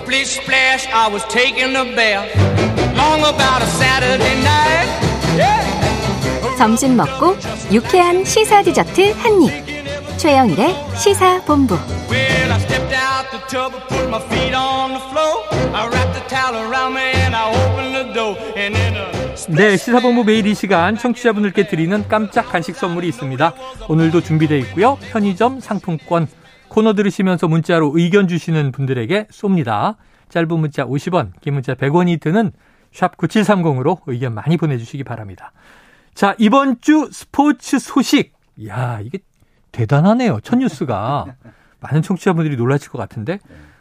Splish splash, I was taking a bath. Long about a Saturday night. Yeah. 점심 먹고 유쾌한 시사 디저트 한 입. 최영일의 시사 본부. Well, I stepped out the tub and put my feet on the floor. I wrapped the towel around me and I opened the door. And then a 네, 시사본부 매일 이 시간 청취자분들께 드리는 깜짝 간식 선물이 있습니다. 오늘도 준비되어 있고요. 편의점 상품권 코너 들으시면서 문자로 의견 주시는 분들에게 쏩니다. 짧은 문자 50원, 긴 문자 100원이 드는 샵 9730으로 의견 많이 보내주시기 바랍니다. 자, 이번 주 스포츠 소식. 이야, 이게 대단하네요. 첫 뉴스가. 많은 청취자분들이 놀라실 것 같은데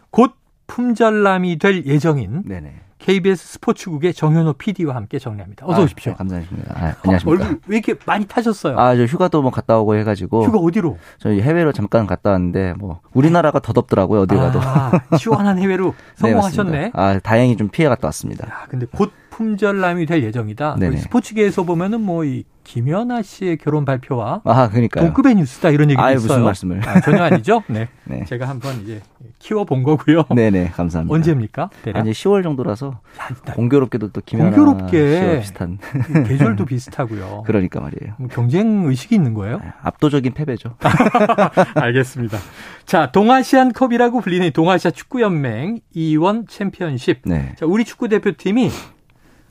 곧 품절남이 될 예정인 네네. KBS 스포츠국의 정현호 PD와 함께 정리합니다. 어서 아, 오십시오. 네, 감사합니다. 아, 안녕하십니까. 얼굴 왜 이렇게 많이 타셨어요? 아, 저 휴가도 뭐 갔다 오고 해가지고. 휴가 어디로? 저희 해외로 잠깐 갔다 왔는데, 뭐, 우리나라가 더 덥더라고요, 어디 가도. 아, 시원한 해외로 네, 성공하셨네. 맞습니다. 아, 다행히 좀 피해 갔다 왔습니다. 야, 근데 곧 품절남이 될 예정이다. 네네. 스포츠계에서 보면은 뭐 이 김연아 씨의 결혼 발표와 아, 그러니까요. 동급의 뉴스다 이런 얘기가 아유, 있어요. 무슨 말씀을. 아, 전혀 아니죠? 네. 네. 제가 한번 이제 키워 본 거고요. 네 네, 감사합니다. 언제입니까? 대략? 아, 이제 10월 정도라서 야, 나- 공교롭게도 또 김연아 공교롭게. 씨와 비슷한. 계절도 비슷하고요. 그러니까 말이에요. 뭐 경쟁 의식이 있는 거예요? 압도적인 패배죠. 알겠습니다. 자, 동아시안컵이라고 불리는 동아시아 축구연맹 이원 챔피언십. 네. 자, 우리 축구 대표팀이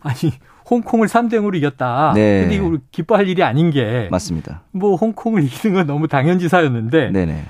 아니 홍콩을 3대 0으로 이겼다. 네. 근데 이거 기뻐할 일이 아닌 게 맞습니다. 뭐 홍콩을 이기는 건 너무 당연지사였는데 네네.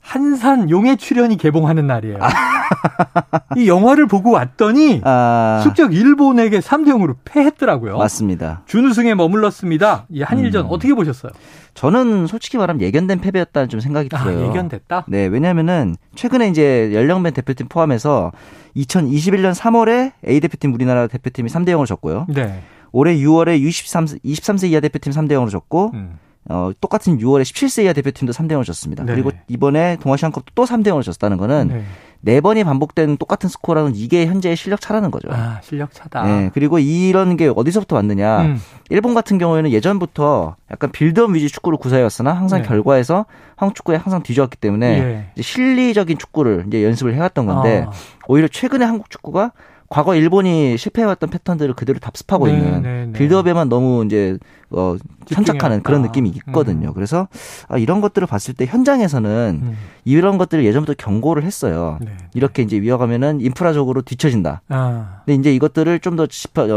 한산 용의 출연이 개봉하는 날이에요. 이 영화를 보고 왔더니 아, 숙적 일본에게 3대 0으로 패했더라고요. 맞습니다. 준우승에 머물렀습니다. 이 한일전 음. 어떻게 보셨어요? 저는 솔직히 말하면 예견된 패배였다는 좀 생각이 아, 들어요. 예견됐다. 네, 왜냐면은 최근에 이제 연령맨 대표팀 포함해서 2021년 3월에 A 대표팀 우리나라 대표팀이 3대 0으로 졌고요. 네. 올해 6월에 23, 23세 이하 대표팀 3대 0으로 졌고 음. 어, 똑같은 6월에 17세 이하 대표팀도 3대 0으로 졌습니다. 네네. 그리고 이번에 동아시안컵도 또 3대 0으로 졌다는 거는 네. 네 번이 반복된 똑같은 스코어라는 이게 현재의 실력 차라는 거죠. 아, 실력 차다. 네, 그리고 이런 게 어디서부터 왔느냐. 음. 일본 같은 경우에는 예전부터 약간 빌드업 위주 축구를 구사해왔으나 항상 네. 결과에서 한국 축구에 항상 뒤져왔기 때문에 예. 이제 실리적인 축구를 이제 연습을 해왔던 건데 아. 오히려 최근에 한국 축구가 과거 일본이 실패해왔던 패턴들을 그대로 답습하고 네, 있는 네, 네. 빌드업에만 너무 이제 어 선착하는 그런 집중해왔다. 느낌이 있거든요. 음. 그래서 아, 이런 것들을 봤을 때 현장에서는 음. 이런 것들을 예전부터 경고를 했어요. 네. 이렇게 이제 이어가면은 인프라적으로 뒤처진다. 아. 근데 이제 이것들을 좀 더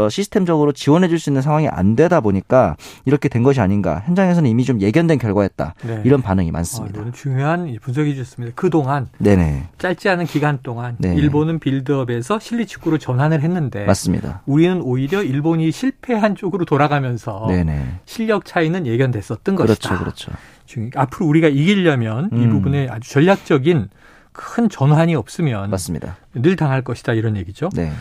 시스템적으로 지원해 줄 수 있는 상황이 안 되다 보니까 이렇게 된 것이 아닌가. 현장에서는 이미 좀 예견된 결과였다. 네. 이런 반응이 아, 많습니다. 이건 중요한 분석해 주셨습니다. 그 동안 네네. 짧지 않은 기간 동안 네. 일본은 빌드업에서 실리 축구로 전환을 했는데 맞습니다. 우리는 오히려 일본이 실패한 쪽으로 돌아가면서 네네. 실력 차이는 예견됐었던 것이다. 그렇죠, 그렇죠. 중- 앞으로 우리가 이기려면 이 음. 부분에 아주 전략적인 큰 전환이 없으면 맞습니다. 늘 당할 것이다 이런 얘기죠. 네.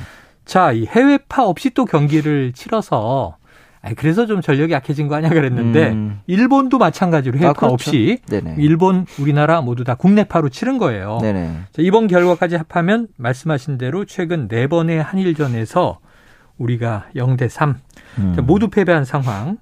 자, 이 해외파 없이 또 경기를 치러서 아니, 그래서 좀 전력이 약해진 거 아니야 그랬는데 음. 일본도 마찬가지로 해외파 아, 그렇죠. 없이 네네. 일본, 우리나라 모두 다 국내파로 치른 거예요. 자, 이번 결과까지 합하면 말씀하신 대로 최근 네 번의 한일전에서 우리가 0대 3 음. 자, 모두 패배한 상황.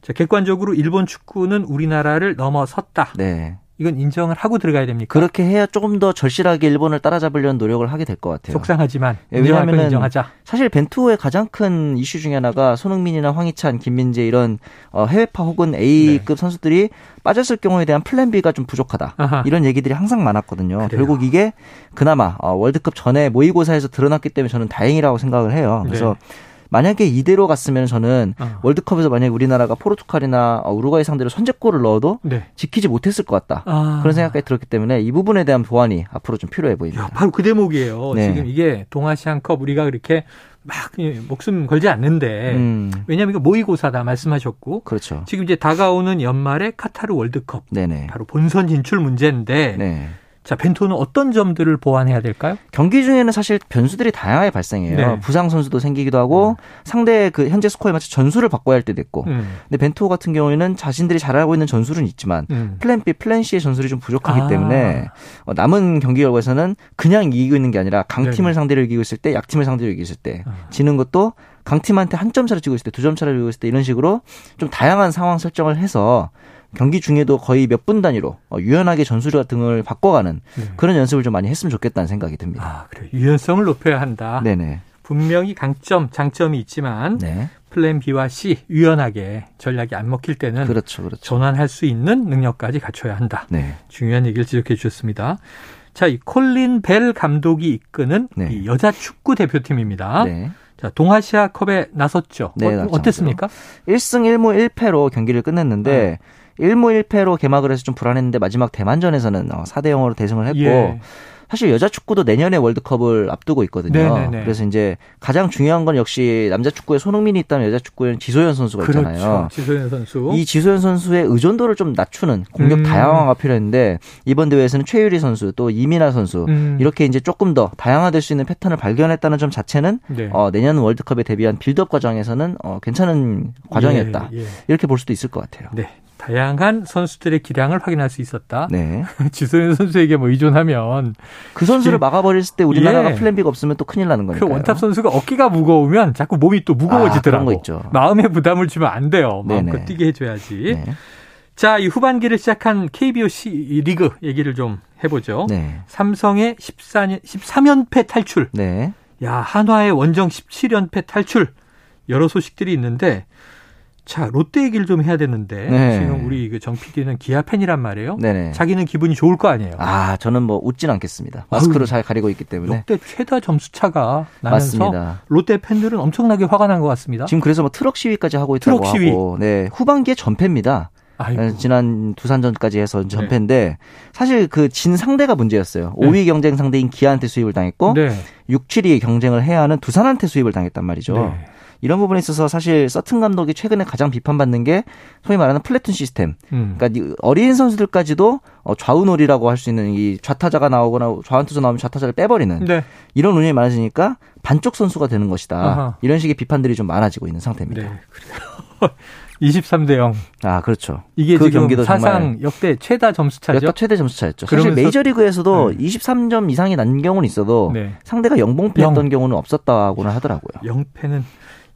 자, 객관적으로 일본 축구는 우리나라를 넘어섰다. 네. 이건 인정을 하고 들어가야 됩니까? 그렇게 해야 조금 더 절실하게 일본을 따라잡으려는 노력을 하게 될 것 같아요. 속상하지만 예, 왜냐하면은 인정하자. 사실 벤투호의 가장 큰 이슈 중에 하나가 손흥민이나 황희찬, 김민재 이런 어, 해외파 혹은 A급 선수들이 빠졌을 경우에 대한 플랜 B가 좀 부족하다. 네. 아하. 이런 얘기들이 항상 많았거든요. 그래요. 결국 이게 그나마 어, 월드컵 전에 모의고사에서 드러났기 때문에 저는 다행이라고 생각을 해요. 그래서 만약에 이대로 갔으면 저는 네. 어. 월드컵에서 만약에 우리나라가 포르투갈이나 어, 우루과이 상대로 선제골을 넣어도 네. 지키지 못했을 것 같다. 아. 그런 생각까지 들었기 때문에 이 부분에 대한 보완이 앞으로 좀 필요해 보입니다. 야, 바로 그 대목이에요. 네. 지금 이게 동아시안컵 우리가 그렇게 막 예, 목숨 걸지 않는데 음, 왜냐하면 이거 모의고사다 말씀하셨고 그렇죠. 지금 이제 다가오는 연말에 카타르 월드컵 네네. 바로 본선 진출 문제인데 네. 자 벤투는 어떤 점들을 보완해야 될까요? 경기 중에는 사실 변수들이 다양하게 발생해요. 네. 부상 선수도 생기기도 하고 상대 그 현재 스코어에 맞춰 전술을 바꿔야 할 때도 있고. 음, 근데 벤투호 같은 경우에는 자신들이 잘 알고 있는 전술은 있지만 음. 플랜 B, 플랜 C의 전술이 좀 부족하기 아. 때문에 어, 남은 경기 결과에서는 그냥 이기고 있는 게 아니라 강팀을 네네. 상대로 이기고 있을 때, 약팀을 상대로 이기고 있을 때 아. 지는 것도 강팀한테 한 점 차를 지고 있을 때, 두 점 차를 지고 있을 때 이런 식으로 좀 다양한 상황 설정을 해서 경기 중에도 거의 몇 분 단위로 어, 유연하게 전술과 등을 바꿔가는 네. 그런 연습을 좀 많이 했으면 좋겠다는 생각이 듭니다. 아, 그래요. 유연성을 높여야 한다. 네네. 분명히 강점, 장점이 있지만 네. 플랜 B와 C 유연하게 전략이 안 먹힐 때는 그렇죠, 그렇죠. 전환할 수 있는 능력까지 갖춰야 한다. 네. 중요한 얘기를 지적해 주셨습니다. 자, 이 콜린 벨 감독이 이끄는 네. 이 여자 축구 대표팀입니다. 네. 자, 동아시아컵에 나섰죠. 네, 어. 어땠습니까? 1승 1무 1패로 경기를 끝냈는데 1무 1패로 개막을 해서 좀 불안했는데 마지막 대만전에서는 4대 0으로 대승을 했고 예. 사실 여자 축구도 내년에 월드컵을 앞두고 있거든요. 네네네. 그래서 이제 가장 중요한 건 역시 남자 축구에 손흥민이 있다면 여자 축구에는 지소연 선수가 있잖아요. 그렇죠. 지소연 선수. 이 지소연 선수의 의존도를 좀 낮추는 공격 음. 다양화가 필요했는데 이번 대회에서는 최유리 선수 또 이민아 선수 음. 이렇게 이제 조금 더 다양화될 수 있는 패턴을 발견했다는 점 자체는 네. 어, 내년 월드컵에 대비한 빌드업 과정에서는 어, 괜찮은 과정이었다. 예, 예. 이렇게 볼 수도 있을 것 같아요. 네. 다양한 선수들의 기량을 확인할 수 있었다. 네. 지소연 선수에게 뭐 의존하면 그 선수를 예. 막아버릴 때 우리나라가 예. 플랜 B가 없으면 또 큰일 나는 그 거니까요. one top 선수가 어깨가 무거우면 자꾸 몸이 또 무거워지더라고. 아. 마음의 부담을 주면 안 돼요. 마음껏 네네. 뛰게 해줘야지. 네. 자, 이 후반기를 시작한 KBO C 리그 얘기를 좀 해보죠. 네. 삼성의 14년, 13연패 탈출. 네. 야, 한화의 원정 17연패 탈출. 여러 소식들이 있는데, 자, 롯데 얘기를 좀 해야 되는데, 네. 지금 우리 그정 PD는 기아 팬이란 말이에요. 네네. 자기는 기분이 좋을 거 아니에요. 아, 저는 뭐 웃진 않겠습니다. 마스크로 아유, 잘 가리고 있기 때문에. 롯데 최다 점수 차가 나면서 맞습니다. 롯데 팬들은 엄청나게 화가 난 것 같습니다. 지금 그래서 뭐 트럭 시위까지 하고 있다고 트럭 시위. 하고. 네. 후반기에 전패입니다. 아이고. 네, 지난 두산전까지 해서 전패인데 사실 그 진 상대가 문제였어요. 네. 5위 경쟁 상대인 기아한테 수입을 당했고 네. 6, 7위 경쟁을 해야 하는 두산한테 수입을 당했단 말이죠. 네. 이런 부분에 있어서 사실 서튼 감독이 최근에 가장 비판받는 게 소위 말하는 플래툰 시스템. 음. 그러니까 이 어린 선수들까지도 어, 좌우놀이라고 할 수 있는 이 좌타자가 나오거나 좌완투수 나오면 좌타자를 빼버리는 네. 이런 운영이 많아지니까 반쪽 선수가 되는 것이다. 아하. 이런 식의 비판들이 좀 많아지고 있는 상태입니다. 네. 그래요. 23대 0. 아 그렇죠. 이게 그 지금 경기도 사상 역대 최다 점수 차죠. 역대 최대 점수 차였죠. 사실 메이저리그에서도 네. 23점 이상이 난 경우는 있어도 네. 상대가 영봉패였던 영. 경우는 없었다고는 하더라고요. 영패는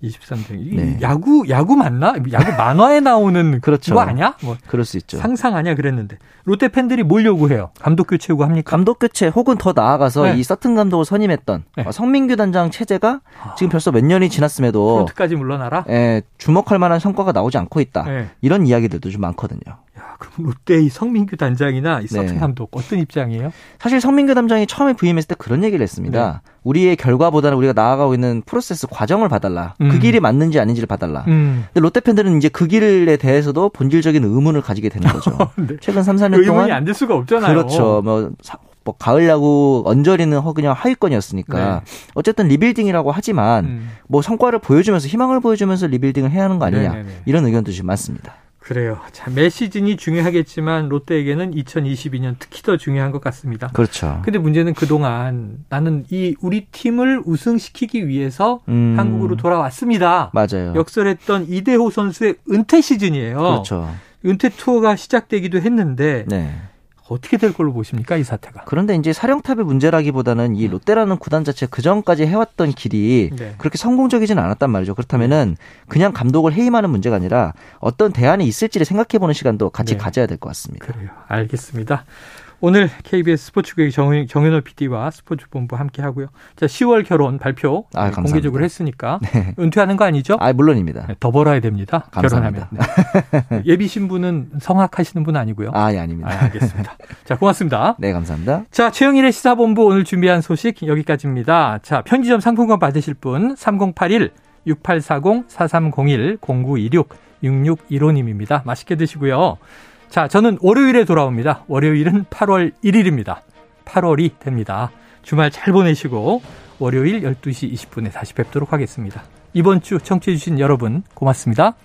23대 0. 이 네. 야구 야구 맞나? 야구 만화에 나오는 그렇죠. 거 아니야? 뭐 그럴 수 있죠. 상상 아니야 그랬는데 롯데 팬들이 뭘 요구해요? 감독 교체 요구합니까? 감독 교체 혹은 더 나아가서 네. 이 서튼 감독을 선임했던 네. 어, 성민규 단장 체제가 지금 벌써 몇 년이 지났음에도 프론트까지 물러나라. 예, 주목할 만한 성과가 나오지 않고 있다. 네. 이런 이야기들도 좀 많거든요. 야, 그럼 롯데의 성민규 단장이나 이 서튼 네. 감독 어떤 입장이에요? 사실 성민규 단장이 처음에 부임했을 때 그런 얘기를 했습니다. 네. 우리의 결과보다는 우리가 나아가고 있는 프로세스 과정을 봐달라. 음. 그 길이 맞는지 아닌지를 봐달라. 음. 근데 롯데 팬들은 이제 그 길에 대해서도 본질적인 의문을 가지게 되는 거죠. 네. 최근 3, 4년 의문이 동안 안될 수가 없잖아요. 그렇죠. 뭐, 사- 뭐 가을 야구 언저리는 허 그냥 하위권이었으니까 어쨌든 rebuilding이라고 하지만 네. 음. 뭐 성과를 보여주면서 희망을 보여주면서 rebuilding을 해야 하는 거 아니냐 네네네. 이런 의견도 지금 많습니다. 그래요. 자, 매 시즌이 중요하겠지만 롯데에게는 2022년 특히 더 중요한 것 같습니다. 그렇죠. 근데 문제는 그동안 나는 이 우리 팀을 우승시키기 위해서 음. 한국으로 돌아왔습니다. 맞아요. 역설했던 이대호 선수의 은퇴 시즌이에요. 그렇죠. 은퇴 투어가 시작되기도 했는데 네. 어떻게 될 걸로 보십니까 이 사태가? 그런데 이제 사령탑의 문제라기보다는 이 롯데라는 구단 자체 그 전까지 해왔던 길이 네. 그렇게 성공적이지는 않았단 말이죠. 그렇다면은 그냥 감독을 해임하는 문제가 아니라 어떤 대안이 있을지를 생각해보는 시간도 같이 네. 가져야 될 것 같습니다. 그래요. 알겠습니다. 오늘 KBS 스포츠국의 정, 정현호 PD와 스포츠본부 함께 하고요. 자, 10월 결혼 발표 아. 공개적으로 했으니까 네. 은퇴하는 거 아니죠? 아 물론입니다. 네, 더 벌어야 됩니다. 감사합니다. 결혼하면. 네. 예비 신부는 성악하시는 분 아니고요. 아, 예, 아닙니다. 아, 알겠습니다. 자, 고맙습니다. 네, 감사합니다. 자, 최영일의 시사본부 오늘 준비한 소식 여기까지입니다. 자, 편지점 상품권 받으실 분 3081 6840 4301 0926 6615님입니다. 맛있게 드시고요. 자, 저는 월요일에 돌아옵니다. 월요일은 8월 1일입니다. 8월이 됩니다. 주말 잘 보내시고 월요일 12시 20분에 다시 뵙도록 하겠습니다. 이번 주 청취해주신 여러분 고맙습니다.